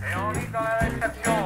Et on est dans la réception.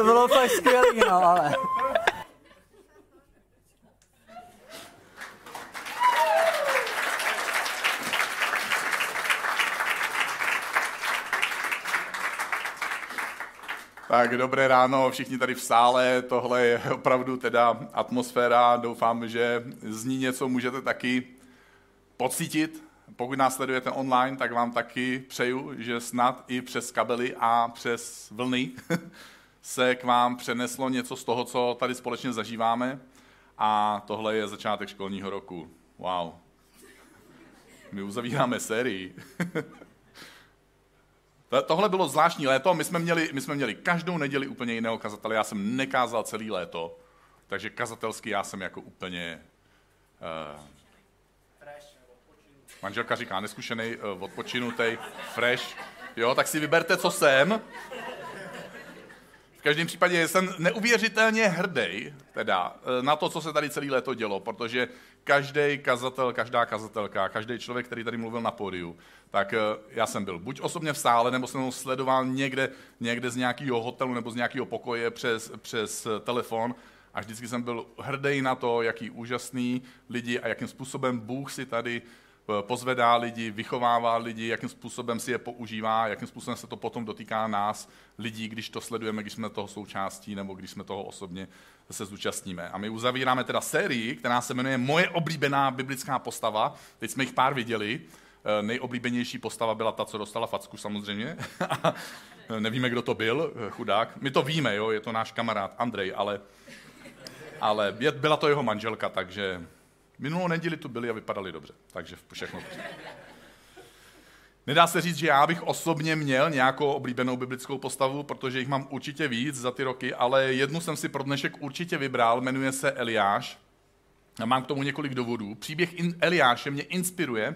To bylo fakt skvělý, no, ale... Tak dobré ráno všichni tady v sále, tohle je opravdu teda atmosféra, doufám, že z ní něco můžete taky pocítit. Pokud nás sledujete online, tak vám taky přeju, že snad i přes kabely a přes vlny se k vám přeneslo něco z toho, co tady společně zažíváme. A tohle je začátek školního roku. Wow. My uzavíráme sérii. To- Tohle bylo zvláštní léto, my jsme, měli, my jsme měli každou neděli úplně jiného kazatele, já jsem nekázal celý léto, takže kazatelsky já jsem jako úplně... Uh, manželka říká neskušený, uh, odpočinutý, fresh. Jo, tak si vyberte, co jsem. V každém případě jsem neuvěřitelně hrdý teda, eh, na to, co se tady celý léto dělo, protože každý kazatel, každá kazatelka, každý člověk, který tady mluvil na pódiu, tak eh, já jsem byl buď osobně v sále, nebo jsem ho sledoval někde, někde z nějakého hotelu nebo z nějakého pokoje přes, přes eh, telefon. A vždycky jsem byl hrdý na to, jaký úžasný lidi a jakým způsobem Bůh si tady eh, pozvedá lidi, vychovává lidi, jakým způsobem si je používá, jakým způsobem se to potom dotýká nás, lidí, když to sledujeme, když jsme toho součástí nebo když jsme toho osobně se zúčastníme. A my uzavíráme teda sérii, která se jmenuje Moje oblíbená biblická postava. Teď jsme jich pár viděli. Eh, Nejoblíbenější postava byla ta, co dostala facku samozřejmě. Nevíme, kdo to byl, eh, chudák. My to víme, jo, je to náš kamarád Andrej, ale, ale byla to jeho manželka, takže minulou neděli tu byli a vypadali dobře. Takže všechno. Nedá se říct, že já bych osobně měl nějakou oblíbenou biblickou postavu, protože jich mám určitě víc za ty roky, ale jednu jsem si pro dnešek určitě vybral, jmenuje se Eliáš. A mám k tomu několik důvodů. Příběh Eliáše mě inspiruje,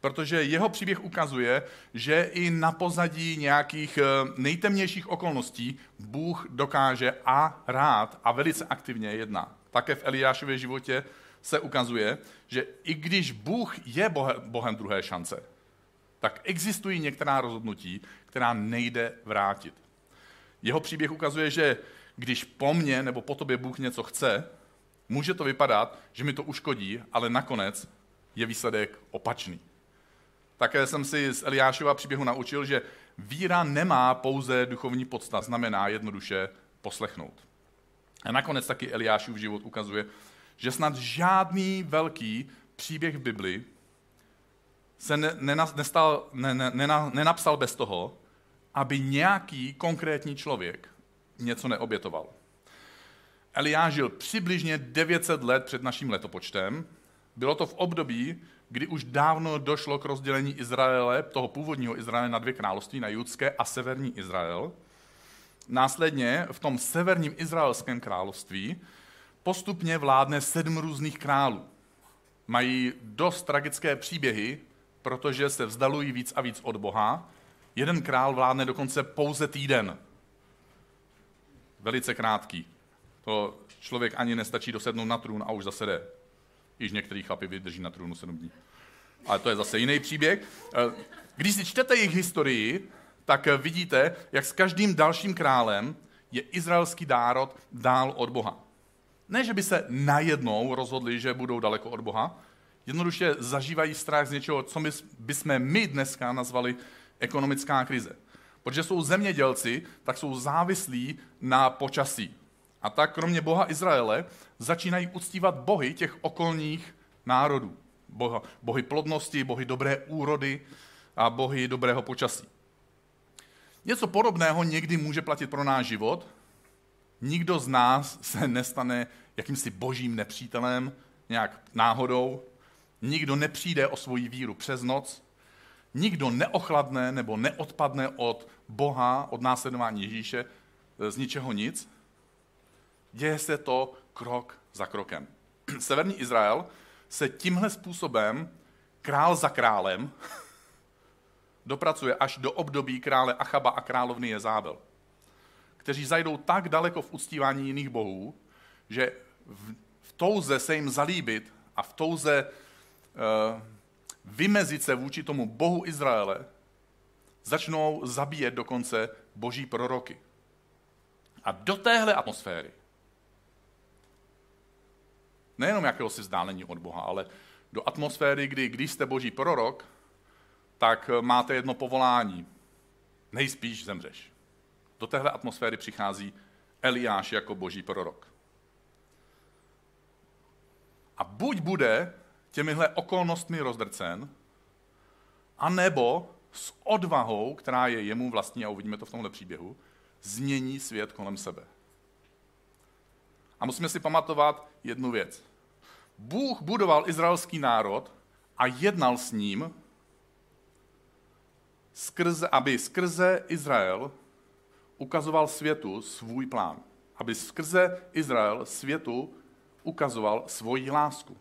protože jeho příběh ukazuje, že i na pozadí nějakých eh, nejtemnějších okolností Bůh dokáže a rád a velice aktivně jedná. Také v Eliášově životě se ukazuje, že i když Bůh je Bohem, druhé šance, tak existují některá rozhodnutí, která nejde vrátit. Jeho příběh ukazuje, že když po mně nebo po tobě Bůh něco chce, Může to vypadat, že mi to uškodí, ale nakonec je výsledek opačný. Také jsem si z Eliášova příběhu naučil, že víra nemá pouze duchovní podstat, znamená jednoduše poslechnout. A nakonec taky Eliášův život ukazuje, že snad žádný velký příběh v Bibli se ne, nena, nestal, ne, ne, nena, nenapsal bez toho, aby nějaký konkrétní člověk něco neobětoval. Eliáš žil přibližně 900 let před naším letopočtem. Bylo to v období, kdy už dávno došlo k rozdělení Izraele, toho původního Izraele na dvě království, na judské a severní Izrael. Následně v tom severním izraelském království postupně vládne sedm různých králů. Mají dost tragické příběhy, protože se vzdalují víc a víc od Boha. Jeden král vládne dokonce pouze týden. Velice krátký. To člověk ani nestačí dosednout na trůn a už zase jde. Již některý chlapi vydrží na trůnu sedm dní. Ale to je zase jiný příběh. Eh, Když si čtete jejich historii, tak eh, vidíte, jak s každým dalším králem je izraelský národ dál od Boha. Ne, že by se najednou rozhodli, že budou daleko od Boha, jednoduše zažívají strach z něčeho, co my bychom my dneska nazvali ekonomická krize. Protože jsou zemědělci, tak jsou závislí na počasí. A tak kromě Boha Izraele začínají uctívat bohy těch okolních národů. Boha, bohy plodnosti, bohy dobré úrody a bohy dobrého počasí. Něco podobného někdy může platit pro náš život. Nikdo z nás se nestane jakýmsi božím nepřítelem, nějak náhodou. Nikdo nepřijde o svoji víru přes noc. Nikdo neochladne nebo neodpadne od Boha, od následování Ježíše z ničeho nic. Děje se to krok za krokem. Severní Izrael se tímhle způsobem král za králem dopracuje až do období krále Achaba a královny Jezábel, kteří zajdou tak daleko v uctívání jiných bohů, že v, v touze se jim zalíbit a v touze uh, vymezit se vůči tomu bohu Izraele, začnou zabíjet dokonce boží proroky. A do téhle atmosféry, nejenom jakéhosi vzdálení od Boha, ale do atmosféry, kdy když jste boží prorok, tak máte jedno povolání. Nejspíš zemřeš. Do téhle atmosféry přichází Eliáš jako boží prorok. A buď bude těmihle okolnostmi rozdrcen, anebo s odvahou, která je jemu vlastní, a uvidíme to v tomhle příběhu, změní svět kolem sebe. A musíme si pamatovat jednu věc. Bůh budoval izraelský národ a jednal s ním, skrze, aby skrze Izrael ukazoval světu svůj plán. Aby skrze Izrael světu ukazoval svoji lásku.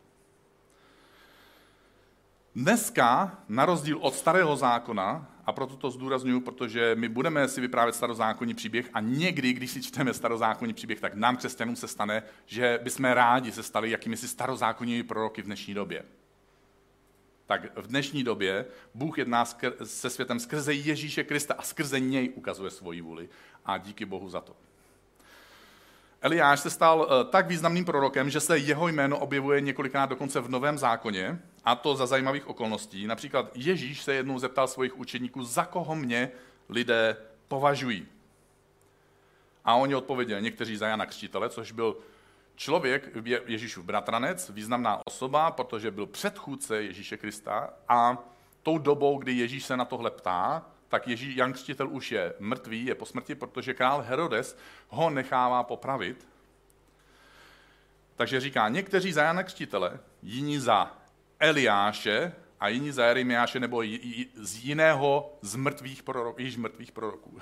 Dneska, na rozdíl od starého zákona, a proto to zdůraznuju, protože my budeme si vyprávět starozákonní příběh a někdy, když si čteme starozákonní příběh, tak nám křesťanům se stane, že bychom rádi se stali jakými si starozákonními proroky v dnešní době. Tak v dnešní době Bůh jedná se světem skrze Ježíše Krista a skrze něj ukazuje svoji vůli. A díky Bohu za to. Eliáš se stal eh, tak významným prorokem, že se jeho jméno objevuje několikrát dokonce v Novém zákoně, a to za zajímavých okolností. Například Ježíš se jednou zeptal svých učeníků, za koho mě lidé považují. A oni odpověděli, někteří za Jana Křtitele, což byl člověk, Ježíšův bratranec, významná osoba, protože byl předchůdce Ježíše Krista a tou dobou, kdy Ježíš se na tohle ptá, tak Ježíš, Jan Křtitel už je mrtvý, je po smrti, protože král Herodes ho nechává popravit. Takže říká, někteří za Jana Křtitele, jiní za Eliáše a jiní za Jeremiáše nebo z jiného z mrtvých proroků, již mrtvých proroků.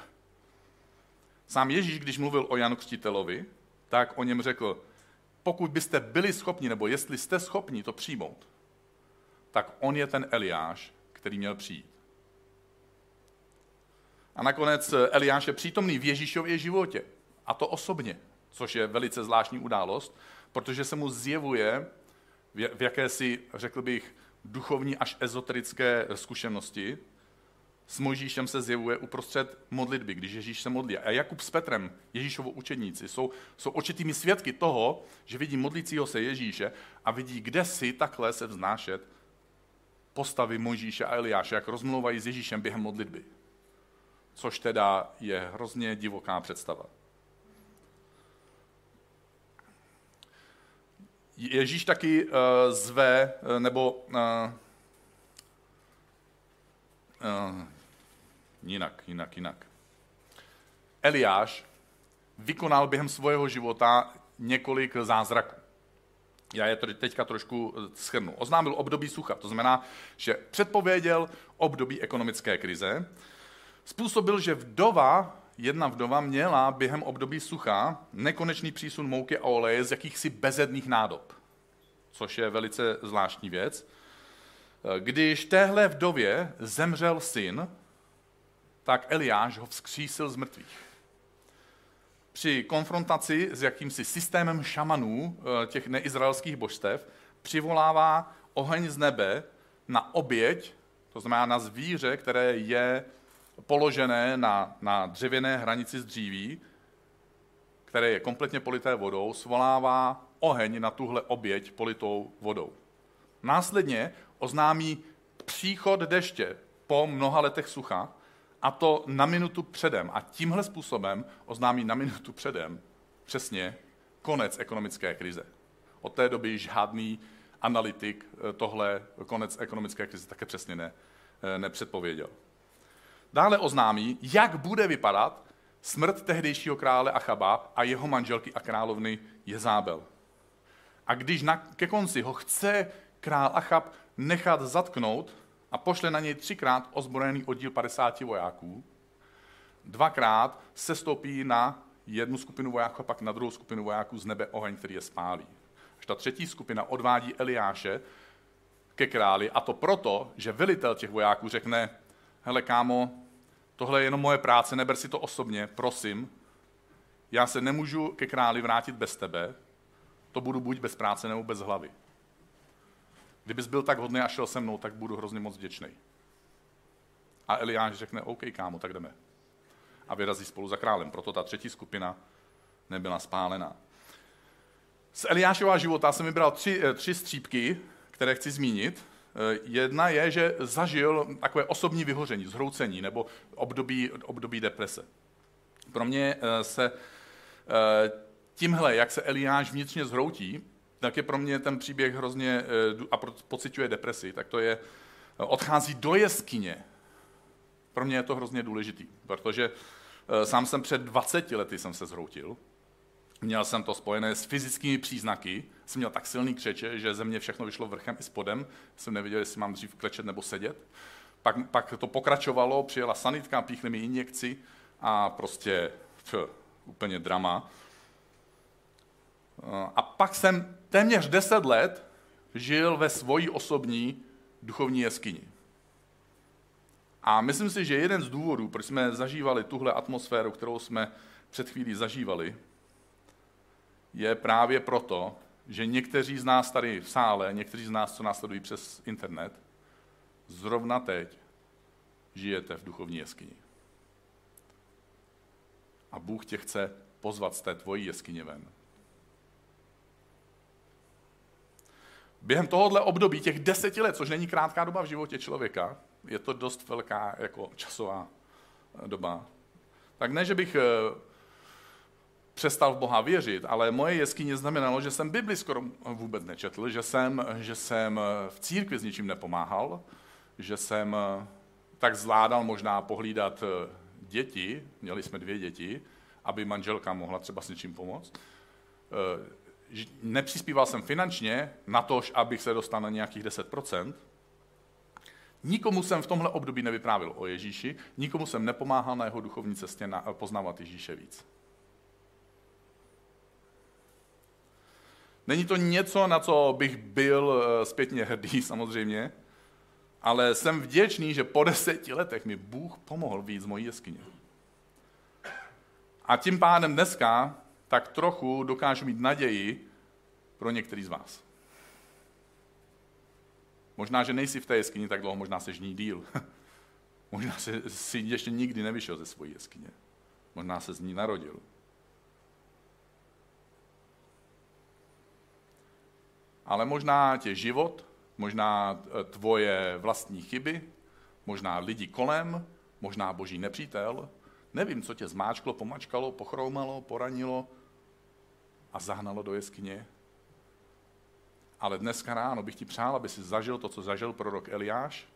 Sám Ježíš, když mluvil o Janu Křtitelovi, tak o něm řekl, pokud byste byli schopni, nebo jestli jste schopni to přijmout, tak on je ten Eliáš, který měl přijít. A nakonec Eliáš je přítomný v Ježíšově životě. A to osobně, což je velice zvláštní událost, protože se mu zjevuje v jakési, řekl bych, duchovní až ezoterické zkušenosti. S Mojžíšem se zjevuje uprostřed modlitby, když Ježíš se modlí. A Jakub s Petrem, Ježíšovo učedníci, jsou, jsou očitými svědky toho, že vidí modlícího se Ježíše a vidí, kde si takhle se vznášet postavy Mojžíše a Eliáše, jak rozmluvají s Ježíšem během modlitby. Což teda je hrozně divoká představa. Ježíš taky uh, zve, uh, nebo uh, uh, jinak, jinak, jinak. Eliáš vykonal během svého života několik zázraků. Já je teďka trošku schrnu. Oznámil období sucha, to znamená, že předpověděl období ekonomické krize, způsobil, že vdova, jedna vdova měla během období sucha nekonečný přísun mouky a oleje z jakýchsi bezedných nádob, což je velice zvláštní věc. Když téhle vdově zemřel syn, tak Eliáš ho vzkřísil z mrtvých. Při konfrontaci s jakýmsi systémem šamanů eh, těch neizraelských božstev přivolává oheň z nebe na oběť, to znamená na zvíře, které je položené na, na dřevěné hranici z dříví, které je kompletně polité vodou, svolává oheň na tuhle oběť politou vodou. Následně oznámí příchod deště po mnoha letech sucha a to na minutu předem. A tímhle způsobem oznámí na minutu předem přesně konec ekonomické krize. Od té doby žádný analytik eh, tohle konec ekonomické krize také přesně ne, eh, nepředpověděl. Dále oznámí, jak bude vypadat smrt tehdejšího krále Achaba a jeho manželky a královny Jezábel. A když na, ke konci ho chce král Achab nechat zatknout, a pošle na něj třikrát ozbrojený oddíl 50 vojáků. Dvakrát se stoupí na jednu skupinu vojáků a pak na druhou skupinu vojáků z nebe oheň, který je spálí. Až ta třetí skupina odvádí Eliáše ke králi a to proto, že velitel těch vojáků řekne, hele kámo, tohle je jenom moje práce, neber si to osobně, prosím, já se nemůžu ke králi vrátit bez tebe, to budu buď bez práce nebo bez hlavy. Kdybys byl tak hodný a šel se mnou, tak budu hrozně moc vděčný. A Eliáš řekne, OK, kámo, tak jdeme. A vyrazí spolu za králem. Proto ta třetí skupina nebyla spálená. Z Eliášova života jsem vybral tři, eh, tři střípky, které chci zmínit. Eh, jedna je, že zažil takové osobní vyhoření, zhroucení nebo období, období deprese. Pro mě eh, se tímhle, jak se Eliáš vnitřně zhroutí, tak je pro mě ten příběh hrozně, eh, a pociťuje depresi, tak to je, eh, odchází do jeskyně. Pro mě je to hrozně důležitý, protože eh, sám jsem před 20 lety jsem se zhroutil. Měl jsem to spojené s fyzickými příznaky. Jsem měl tak silný křeče, že ze mě všechno vyšlo vrchem i spodem. Jsem nevěděl, jestli mám dřív klečet nebo sedět. Pak, pak to pokračovalo, přijela sanitka, píchli mi injekci a prostě pff, úplně drama. A pak jsem téměř deset let žil ve svojí osobní duchovní jeskyni. A myslím si, že jeden z důvodů, proč jsme zažívali tuhle atmosféru, kterou jsme před chvílí zažívali, je právě proto, že někteří z nás tady v sále, někteří z nás, co nás sledují přes internet, zrovna teď žijete v duchovní jeskyni. A Bůh tě chce pozvat z té tvojí jeskyně ven. Během tohohle období, těch deseti let, což není krátká doba v životě člověka, je to dost velká jako časová eh, doba, tak ne, že bych eh, přestal v Boha věřit, ale moje jeskyně znamenalo, že jsem Bibli skoro vůbec nečetl, že jsem, že jsem eh, v církvi s ničím nepomáhal, že jsem tak zvládal možná pohlídat děti, měli jsme dvě děti, aby manželka mohla třeba s něčím pomoct nepřispíval jsem finančně na to, abych se dostal na nějakých 10%. Nikomu jsem v tomhle období nevyprávil o Ježíši, nikomu jsem nepomáhal na jeho duchovní cestě na, poznávat Ježíše víc. Není to něco, na co bych byl eh, zpětně hrdý samozřejmě, ale jsem vděčný, že po deseti letech mi Bůh pomohl víc z mojí jeskyně. A tím pádem dneska tak trochu dokážu mít naději pro některý z vás. Možná, že nejsi v té jeskyni tak dlouho, možná se žní díl. Možná si, si ještě nikdy nevyšel ze svojí jeskyně. Možná se z ní narodil. Ale možná tě život, možná eh, tvoje vlastní chyby, možná lidi kolem, možná boží nepřítel, nevím, co tě zmáčklo, pomačkalo, pochroumalo, poranilo a zahnalo do jeskyně. Ale dneska ráno bych ti přál, aby si zažil to, co zažil prorok Eliáš,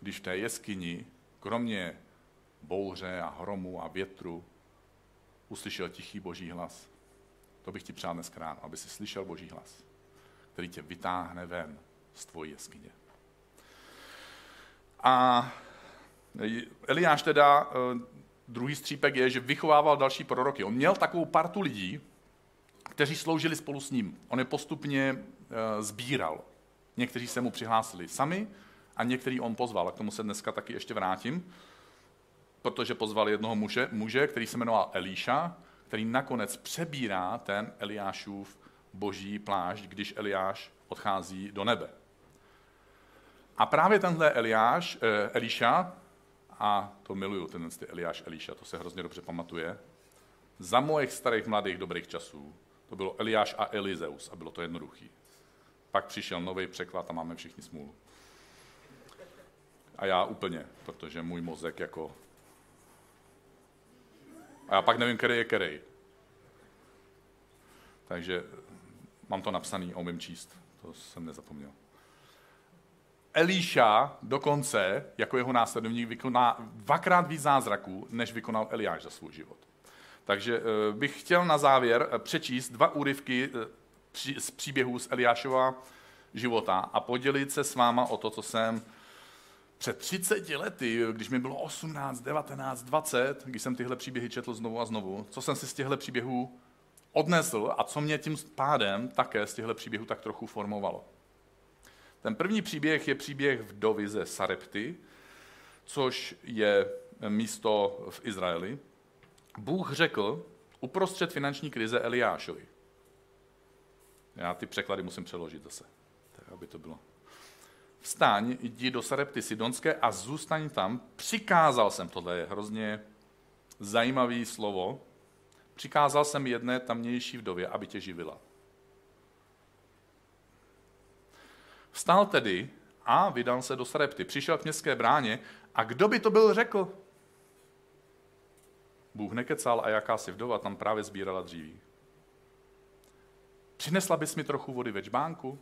když v té jeskyni, kromě bouře a hromu a větru, uslyšel tichý boží hlas. To bych ti přál dneska ráno, aby si slyšel boží hlas, který tě vytáhne ven z tvojí jeskyně. A Eliáš teda, eh, druhý střípek je, že vychovával další proroky. On měl takovou partu lidí, kteří sloužili spolu s ním. On je postupně eh, sbíral. Někteří se mu přihlásili sami a některý on pozval. A k tomu se dneska taky ještě vrátím, protože pozval jednoho muže, muže který se jmenoval Elíša, který nakonec přebírá ten Eliášův boží plášť, když Eliáš odchází do nebe. A právě tenhle Eliáš, eh, Eliša, a to miluju, ten Eliáš Eliša, to se hrozně dobře pamatuje, za mojich starých mladých dobrých časů to bylo Eliáš a Elizeus a bylo to jednoduchý. Pak přišel nový překlad a máme všichni smůlu. A já úplně, protože můj mozek jako... A já pak nevím, který je který. Takže mám to napsaný a umím číst. To jsem nezapomněl. Elíša dokonce, jako jeho následovník, vykoná dvakrát víc zázraků, než vykonal Eliáš za svůj život. Takže eh, bych chtěl na závěr eh, přečíst dva úryvky eh, z příběhů z Eliášova života a podělit se s váma o to, co jsem před 30 lety, když mi bylo 18, 19, 20, když jsem tyhle příběhy četl znovu a znovu, co jsem si z těchto příběhů odnesl a co mě tím pádem také z těchto příběhů tak trochu formovalo. Ten první příběh je příběh vdovy ze Sarepty, což je místo v Izraeli. Bůh řekl uprostřed finanční krize Eliášovi. Já ty překlady musím přeložit zase, tak aby to bylo. Vstaň, jdi do Sarepty Sidonské a zůstaň tam. Přikázal jsem, tohle je hrozně zajímavý slovo, přikázal jsem jedné tamnější vdově, aby tě živila. Vstal tedy a vydal se do Sarepty. Přišel k městské bráně a kdo by to byl řekl? Bůh nekecal a jakási vdova tam právě sbírala dříví. Přinesla bys mi trochu vody ve čbánku?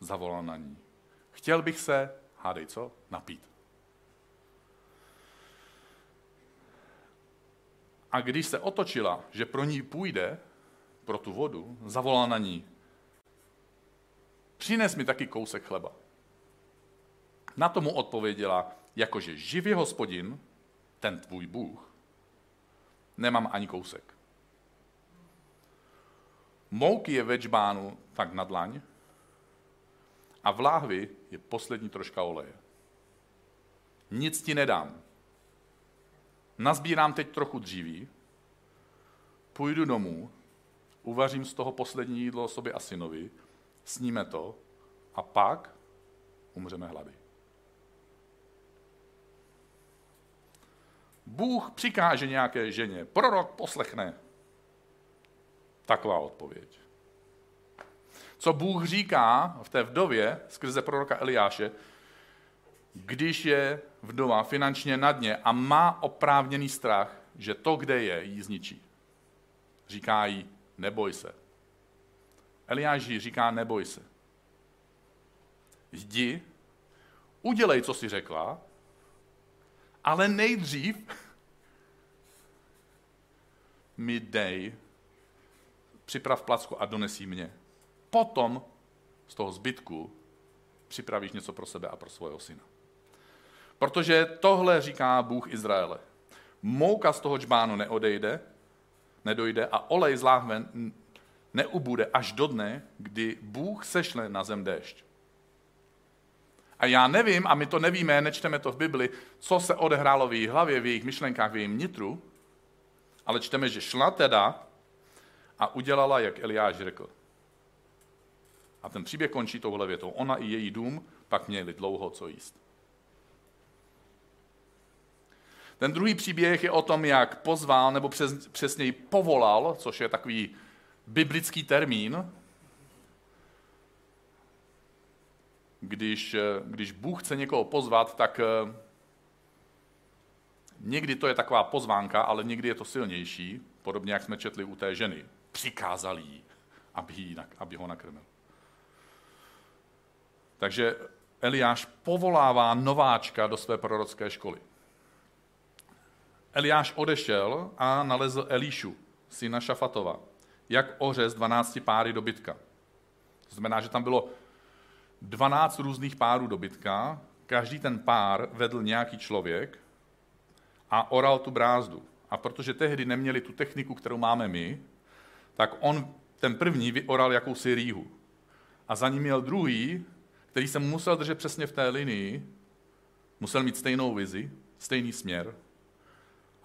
Zavolal na ní. Chtěl bych se, hádej co, napít. A když se otočila, že pro ní půjde, pro tu vodu, zavolal na ní. Přines mi taky kousek chleba. Na tomu odpověděla, jakože živý hospodin, ten tvůj Bůh, nemám ani kousek. Mouky je ve džbánu tak na dlaň a v láhvi je poslední troška oleje. Nic ti nedám. Nazbírám teď trochu dříví, půjdu domů, uvařím z toho poslední jídlo sobě a synovi, sníme to a pak umřeme hlady. Bůh přikáže nějaké ženě, prorok poslechne. Taková odpověď. Co Bůh říká v té vdově skrze proroka Eliáše, když je vdova finančně na dně a má oprávněný strach, že to, kde je, jí zničí. Říká jí, neboj se. Eliáš jí říká, neboj se. Jdi, udělej, co jsi řekla, ale nejdřív mi dej, připrav placku a donesí mě. Potom z toho zbytku připravíš něco pro sebe a pro svého syna. Protože tohle říká Bůh Izraele. Mouka z toho džbánu neodejde, nedojde a olej z láhve neubude až do dne, kdy Bůh sešle na zem déšť. A já nevím, a my to nevíme, nečteme to v Bibli, co se odehrálo v jejich hlavě, v jejich myšlenkách, v jejím nitru, ale čteme, že šla teda a udělala, jak Eliáš řekl. A ten příběh končí touhle větou. Ona i její dům pak měli dlouho co jíst. Ten druhý příběh je o tom, jak pozval, nebo přes, přesněji povolal, což je takový biblický termín, když, eh, když Bůh chce někoho pozvat, tak eh, někdy to je taková pozvánka, ale někdy je to silnější, podobně jak jsme četli u té ženy. Přikázal jí, aby, jí, aby ho nakrmil. Takže Eliáš povolává nováčka do své prorocké školy. Eliáš odešel a nalezl Elíšu, syna Šafatova, jak ořez 12 páry dobytka. To znamená, že tam bylo 12 různých párů dobytka, každý ten pár vedl nějaký člověk a oral tu brázdu. A protože tehdy neměli tu techniku, kterou máme my, tak on, ten první, vyoral jakousi rýhu. A za ním měl druhý, který se musel držet přesně v té linii, musel mít stejnou vizi, stejný směr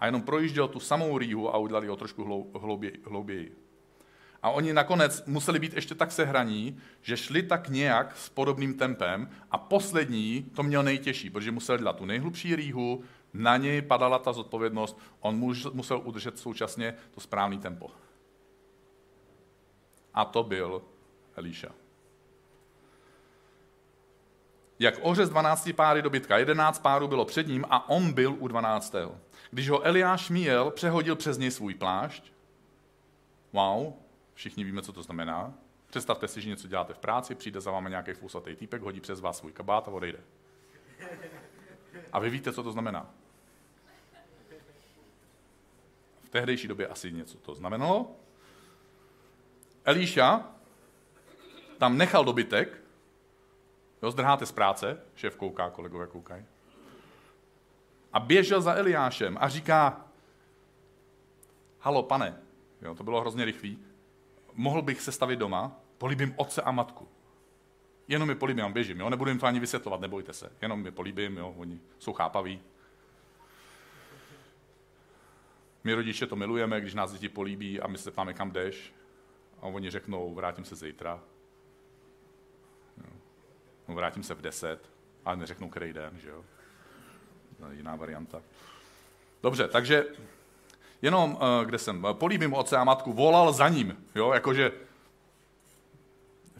a jenom projížděl tu samou rýhu a udělali ho trošku hlouběji. hlouběji. A oni nakonec museli být ještě tak sehraní, že šli tak nějak s podobným tempem a poslední to měl nejtěžší, protože musel dělat tu nejhlubší rýhu, na něj padala ta zodpovědnost, on musel udržet současně to správný tempo. A to byl Elíša. Jak ořez 12 páry dobytka, 11 párů bylo před ním a on byl u 12. Když ho Eliáš míjel, přehodil přes něj svůj plášť. Wow, všichni víme, co to znamená. Představte si, že něco děláte v práci, přijde za vámi nějaký fousatý týpek, hodí přes vás svůj kabát a odejde. A vy víte, co to znamená. V tehdejší době asi něco to znamenalo. Elíša tam nechal dobytek, jo, zdrháte z práce, šéf kouká, kolegové koukají, a běžel za Eliášem a říká, halo pane, jo, to bylo hrozně rychlý, mohl bych se stavit doma, políbím otce a matku. Jenom je políbím, běžím, jo? nebudu jim to ani vysvětlovat, nebojte se. Jenom je políbím, jo? oni jsou chápaví. My rodiče to milujeme, když nás děti políbí a my se ptáme, kam jdeš. A oni řeknou, vrátím se zítra. No, vrátím se v deset, ale neřeknou, který den, že jo. Jiná varianta. Dobře, takže jenom, eh, kde jsem, políbím otce a matku, volal za ním, jo, jakože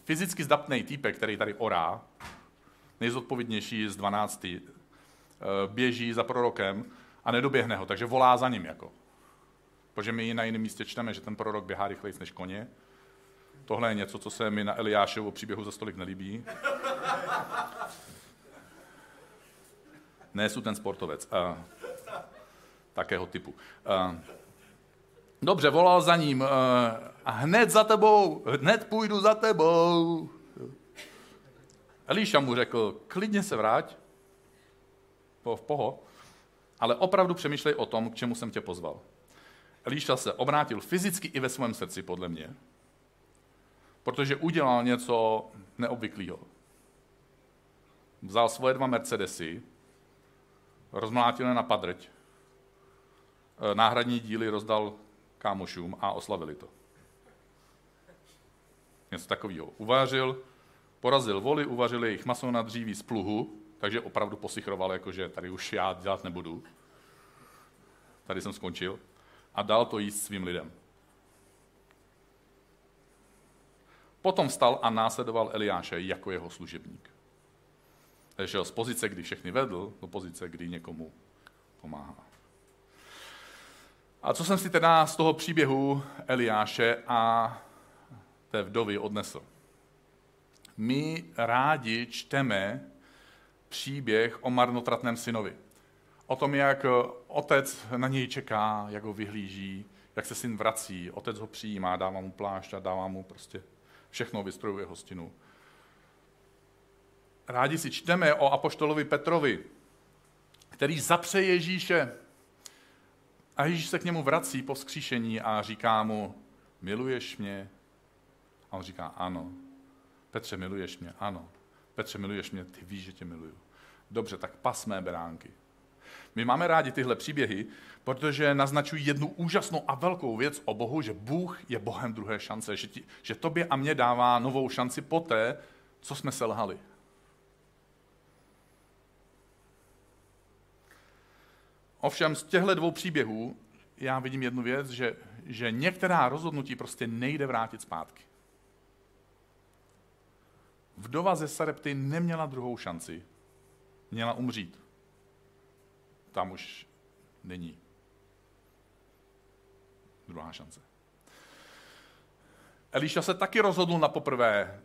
fyzicky zdatný týpek, který tady orá, nejzodpovědnější z 12. Eh, běží za prorokem a nedoběhne ho, takže volá za ním. Jako. Protože my na jiném místě čteme, že ten prorok běhá rychleji než koně. Tohle je něco, co se mi na Eliášovu příběhu za stolik nelíbí. Nesu ten sportovec. Uh, takého typu. Uh, dobře, volal za ním. Uh, a hned za tebou, hned půjdu za tebou. Elíša mu řekl, klidně se vrať, po, v poho, ale opravdu přemýšlej o tom, k čemu jsem tě pozval. Elíša se obrátil fyzicky i ve svém srdci, podle mě, protože udělal něco neobvyklého. Vzal svoje dva Mercedesy, rozmlátil je na padrť, eh, náhradní díly rozdal kámošům a oslavili to. Něco takového. Uvařil, porazil voli, uvařil jejich maso na dříví z pluhu, takže opravdu posichroval, jakože tady už já dělat nebudu. Tady jsem skončil. A dal to jíst svým lidem. Potom vstal a následoval Eliáše jako jeho služebník. Takže z pozice, kdy všechny vedl, do pozice, kdy někomu pomáhá. A co jsem si teda z toho příběhu Eliáše a té vdovy odnesl? My rádi čteme příběh o marnotratném synovi. O tom, jak otec na něj čeká, jak ho vyhlíží, jak se syn vrací. Otec ho přijímá, dává mu plášť a dává mu prostě všechno, vystrojuje hostinu. Rádi si čteme o apoštolovi Petrovi, který zapře Ježíše. A Ježíš se k němu vrací po vzkříšení a říká mu, miluješ mě? A on říká, ano. Petře, miluješ mě? Ano. Petře, miluješ mě? Ty víš, že tě miluju. Dobře, tak pas mé beránky. My máme rádi tyhle příběhy, protože naznačují jednu úžasnou a velkou věc o Bohu, že Bůh je Bohem druhé šance, že, ti, že tobě a mě dává novou šanci poté, co jsme selhali. Ovšem z těchto dvou příběhů já vidím jednu věc, že, že některá rozhodnutí prostě nejde vrátit zpátky. Vdova ze Sarepty neměla druhou šanci. Měla umřít. Tam už není druhá šance. Elíša se taky rozhodl na poprvé.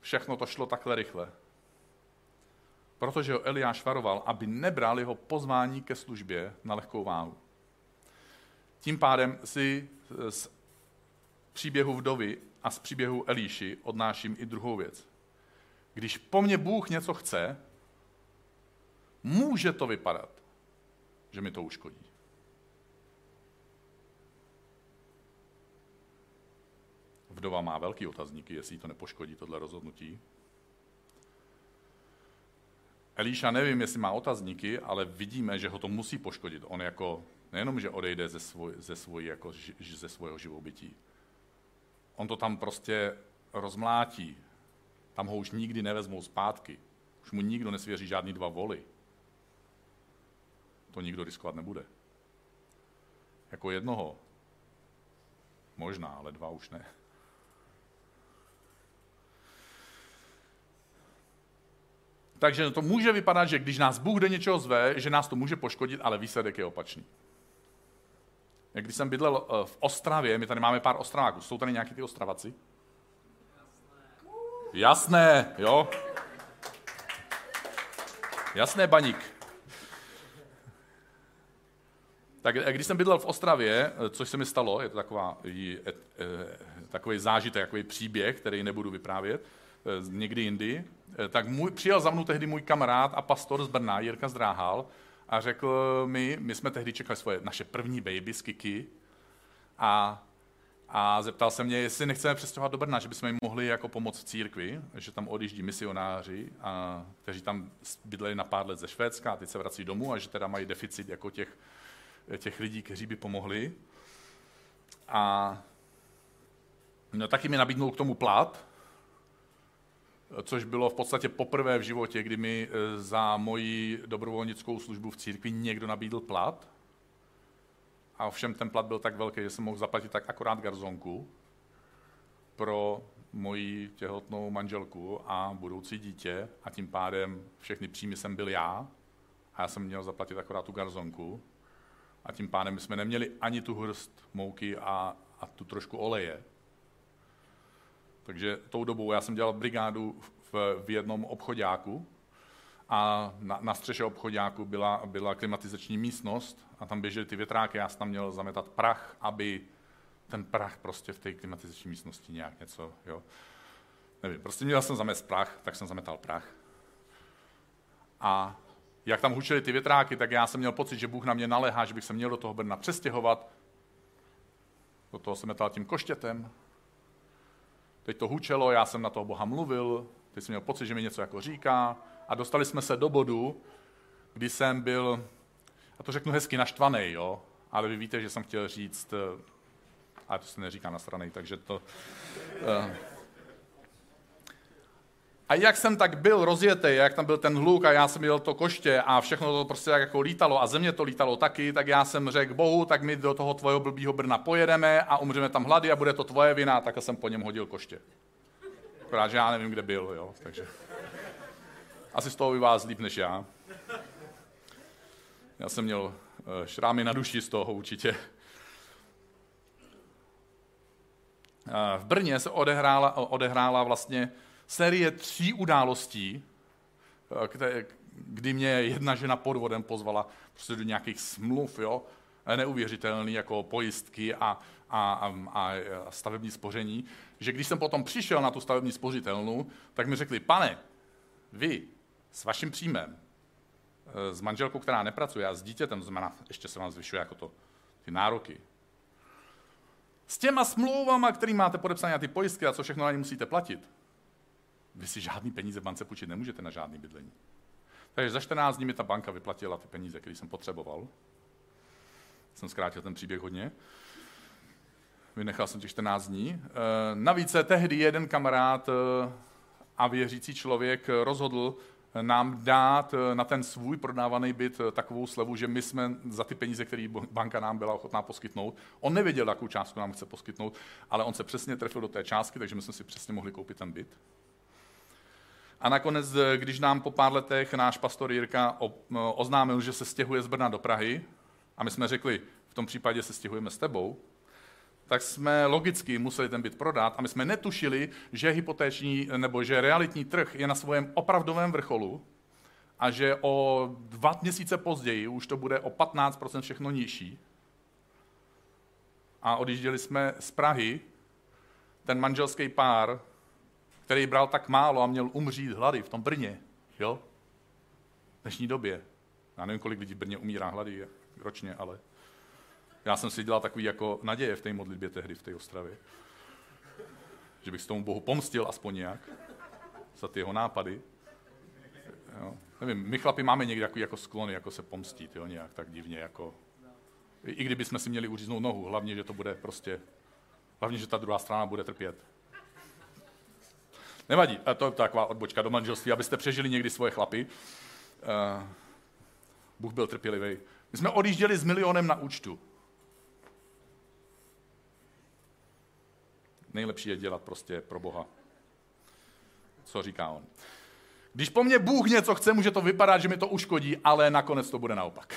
Všechno to šlo takhle rychle. Protože ho Eliáš varoval, aby nebral jeho pozvání ke službě na lehkou váhu. Tím pádem si z příběhu vdovy a z příběhu Elíši odnáším i druhou věc. Když po mně Bůh něco chce, může to vypadat, že mi to uškodí. Vdova má velký otazníky, jestli to nepoškodí, tohle rozhodnutí. Elíša nevím, jestli má otazníky, ale vidíme, že ho to musí poškodit. On jako nejenom, že odejde ze, svoj, ze, svoj, jako, ze svého živobytí. On to tam prostě rozmlátí. Tam ho už nikdy nevezmou zpátky. Už mu nikdo nesvěří žádný dva voly. To nikdo riskovat nebude. Jako jednoho. Možná, ale dva už ne. Takže to může vypadat, že když nás Bůh do něčeho zve, že nás to může poškodit, ale výsledek je opačný. Jak když jsem bydlel eh, v Ostravě, my tady máme pár Ostraváků, jsou tady nějaký ty Ostravaci? Jasné, jo. Jasné, baník. Tak eh, když jsem bydlel v Ostravě, eh, což se mi stalo, je to taková, takový zážitek, takový příběh, který nebudu vyprávět, někdy jindy, tak můj, přijel za mnou tehdy můj kamarád a pastor z Brna, Jirka Zdráhal, a řekl mi, my jsme tehdy čekali svoje naše první baby z Kiki a, a zeptal se mě, jestli nechceme přestěhovat do Brna, že bychom jim mohli jako pomoct v církvi, že tam odjíždí misionáři, a, kteří tam bydleli na pár let ze Švédska a teď se vrací domů a že teda mají deficit jako těch, těch lidí, kteří by pomohli. A no, taky mi nabídnul k tomu plat, což bylo v podstatě poprvé v životě, kdy mi eh, za moji dobrovolnickou službu v církvi někdo nabídl plat. A ovšem ten plat byl tak velký, že jsem mohl zaplatit tak akorát garzonku pro moji těhotnou manželku a budoucí dítě a tím pádem všechny příjmy jsem byl já a já jsem měl zaplatit akorát tu garzonku a tím pádem jsme neměli ani tu hrst mouky a, a tu trošku oleje. Takže tou dobou já jsem dělal brigádu v, v jednom obchodáku a na, na střeše obchodáku byla, byla klimatizační místnost a tam běžely ty větráky, já jsem tam měl zametat prach, aby ten prach prostě v té klimatizační místnosti nějak něco, jo. Nevím, prostě měl jsem zamést prach, tak jsem zametal prach. A jak tam hučely ty větráky, tak já jsem měl pocit, že Bůh na mě naléhá, že bych se měl do toho Brna přestěhovat. Do toho jsem metal tím koštětem, Teď to hučelo, já jsem na toho Boha mluvil, teď jsem měl pocit, že mi něco jako říká. A dostali jsme se do bodu, kdy jsem byl, a to řeknu hezky, naštvaný, jo, ale vy víte, že jsem chtěl říct, eh, ale to se neříká na strany, takže to... Uh, a jak jsem tak byl rozjetý, jak tam byl ten hluk a já jsem jel to koště a všechno to prostě tak jako lítalo a země to lítalo taky, tak já jsem řekl Bohu, tak my do toho tvojho blbýho Brna pojedeme a umřeme tam hlady a bude to tvoje vina, tak jsem po něm hodil koště. Akorát, že já nevím, kde byl, jo, takže asi z toho by vás líp než já. Já jsem měl eh, šrámy na duši z toho určitě. Eh, V Brně se odehrála, odehrála vlastně série tří událostí, eh, které, kdy mě jedna žena podvodem pozvala prostě do nějakých smluv, jo, neuvěřitelný jako pojistky a, a, a, a stavební spoření, že když jsem potom přišel na tu stavební spořitelnu, tak mi řekli, pane, vy s vaším příjmem, eh, s manželkou, která nepracuje a s dítětem, znamená, ještě se vám zvyšuje jako to, ty nároky, s těma smlouvama, který máte podepsané na ty pojistky a co všechno na ně musíte platit, vy si žádný peníze v bance půjčit nemůžete na žádný bydlení. Takže za 14 dní mi ta banka vyplatila ty peníze, které jsem potřeboval. Jsem zkrátil ten příběh hodně. Vynechal jsem těch 14 dní. E, navíc se tehdy jeden kamarád e, a věřící člověk rozhodl nám dát eh, na ten svůj prodávaný byt eh, takovou slevu, že my jsme za ty peníze, které banka nám byla ochotná poskytnout, on nevěděl, jakou částku nám chce poskytnout, ale on se přesně trefil do té částky, takže my jsme si přesně mohli koupit ten byt. A nakonec, eh, když nám po pár letech náš pastor Jirka o- oznámil, že se stěhuje z Brna do Prahy, a my jsme řekli, v tom případě se stěhujeme s tebou, tak jsme logicky museli ten byt prodat a my jsme netušili, že hypotéční nebo že realitní trh je na svém opravdovém vrcholu a že o dva měsíce později už to bude o 15% všechno nižší. A odjížděli jsme z Prahy, ten manželský pár, který bral tak málo a měl umřít hlady v tom Brně, jo? V dnešní době. Já nevím, kolik lidí v Brně umírá hlady ročně, ale já jsem si dělal takový jako naděje v té modlitbě tehdy v té Ostravě. Že bych s tomu Bohu pomstil aspoň nějak za ty jeho nápady. Jo. Nevím, my chlapi máme někdy takový jako sklony, jako se pomstit, jo, nějak tak divně, jako... I i kdyby jsme si měli uříznout nohu, hlavně, že to bude prostě... Hlavně, že ta druhá strana bude trpět. Nevadí, a to je taková odbočka do manželství, abyste přežili někdy svoje chlapy. Uh, Bůh byl trpělivý. My jsme odjížděli s milionem na účtu. Nejlepší je dělat prostě pro Boha. Co říká on. Když po mně Bůh něco chce, může to vypadat, že mi to uškodí, ale nakonec to bude naopak.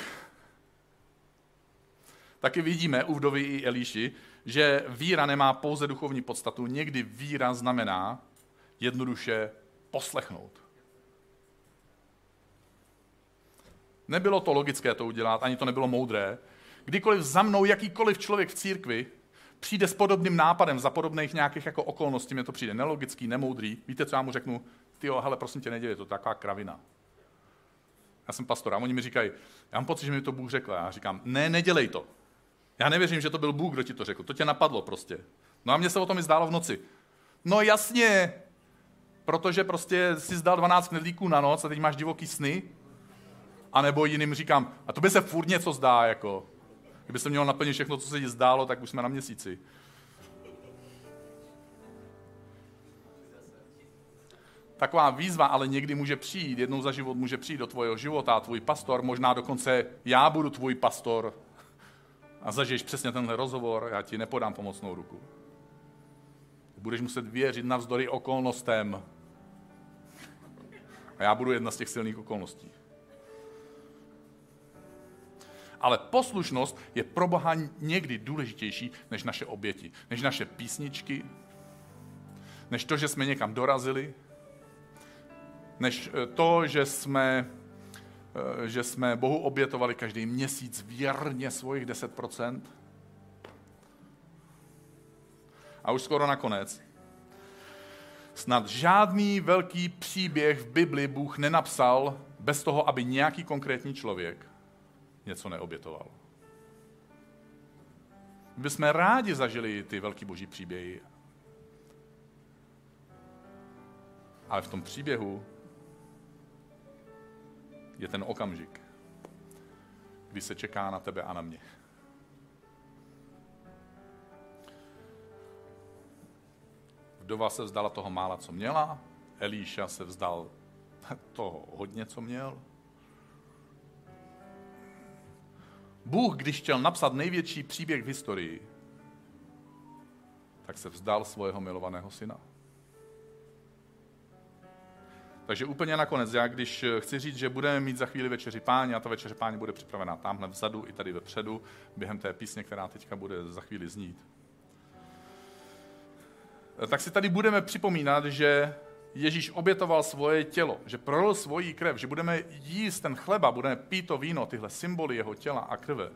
Taky vidíme u vdovy i Elíši, že víra nemá pouze duchovní podstatu. Někdy víra znamená jednoduše poslechnout. Nebylo to logické to udělat, ani to nebylo moudré. Kdykoliv za mnou jakýkoliv člověk v církvi přijde s podobným nápadem za podobných nějakých jako okolností, mě to přijde nelogický, nemoudrý. Víte, co já mu řeknu? Ty jo, hele, prosím tě, nedělej to, taková kravina. Já jsem pastor a oni mi říkají, já mám pocit, že mi to Bůh řekl. Já říkám, ne, nedělej to. Já nevěřím, že to byl Bůh, kdo ti to řekl. To tě napadlo prostě. No a mně se o tom i zdálo v noci. No jasně, protože prostě si zdal 12 knedlíků na noc a teď máš divoký sny. A nebo jiným říkám, a to by se furt něco zdá, jako. Kdyby se mělo naplnit všechno, co se jí zdálo, tak už jsme na měsíci. Taková výzva ale někdy může přijít, jednou za život může přijít do tvojeho života, tvůj pastor, možná dokonce já budu tvůj pastor a zažiješ přesně tenhle rozhovor, já ti nepodám pomocnou ruku. Budeš muset věřit navzdory okolnostem. A já budu jedna z těch silných okolností. Ale poslušnost je pro Boha někdy důležitější než naše oběti, než naše písničky, než to, že jsme někam dorazili, než eh, to, že jsme, eh, že jsme Bohu obětovali každý měsíc věrně svojich 10%. A už skoro nakonec. Snad žádný velký příběh v Bibli Bůh nenapsal bez toho, aby nějaký konkrétní člověk něco neobětoval. My bychom rádi zažili ty velký boží příběhy. Ale v tom příběhu je ten okamžik, kdy se čeká na tebe a na mě. Vdova se vzdala toho mála, co měla, Elíša se vzdal toho hodně, co měl. Bůh, když chtěl napsat největší příběh v historii, tak se vzdal svého milovaného syna. Takže úplně nakonec, já když chci říct, že budeme mít za chvíli večeři páně a ta večeře páně bude připravená tamhle vzadu i tady vepředu, během té písně, která teďka bude za chvíli znít, tak si tady budeme připomínat, že Ježíš obětoval svoje tělo, že prolil svoji krev, že budeme jíst ten chleba, budeme pít to víno, tyhle symboly jeho těla a krve.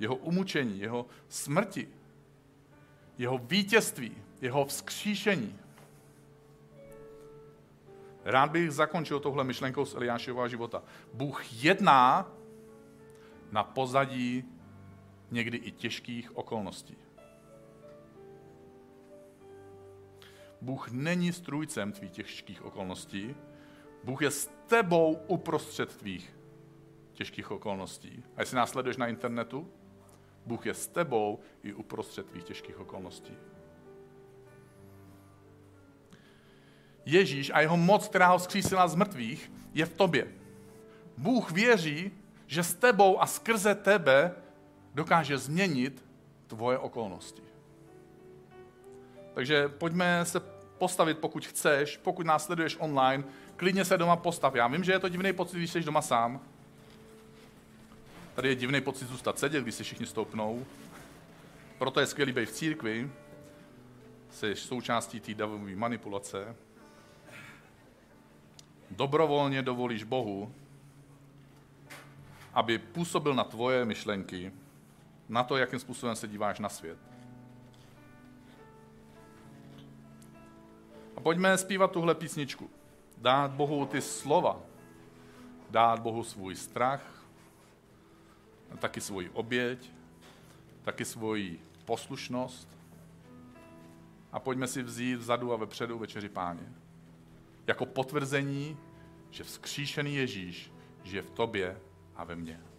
Jeho umučení, jeho smrti, jeho vítězství, jeho vzkříšení. Rád bych zakončil tohle myšlenkou z Eliášova života. Bůh jedná na pozadí někdy i těžkých okolností. Bůh není strůjcem tvých těžkých okolností. Bůh je s tebou uprostřed tvých těžkých okolností. A jestli nás sleduješ na internetu, Bůh je s tebou i uprostřed tvých těžkých okolností. Ježíš a jeho moc, která ho zkřísila z mrtvých, je v tobě. Bůh věří, že s tebou a skrze tebe dokáže změnit tvoje okolnosti. Takže pojďme se postavit, pokud chceš, pokud nás sleduješ online, klidně se doma postav. Já vím, že je to divný pocit, když jsi doma sám. Tady je divný pocit zůstat sedět, když se všichni stoupnou. Proto je skvělý být v církvi. Jsi součástí té davové manipulace. Dobrovolně dovolíš Bohu, aby působil na tvoje myšlenky, na to, jakým způsobem se díváš na svět. A pojďme zpívat tuhle písničku. Dát Bohu ty slova. Dát Bohu svůj strach, taky svoji oběť, taky svoji poslušnost. A pojďme si vzít vzadu a vepředu večeři páně. Jako potvrzení, že vzkříšený Ježíš žije v tobě a ve mně.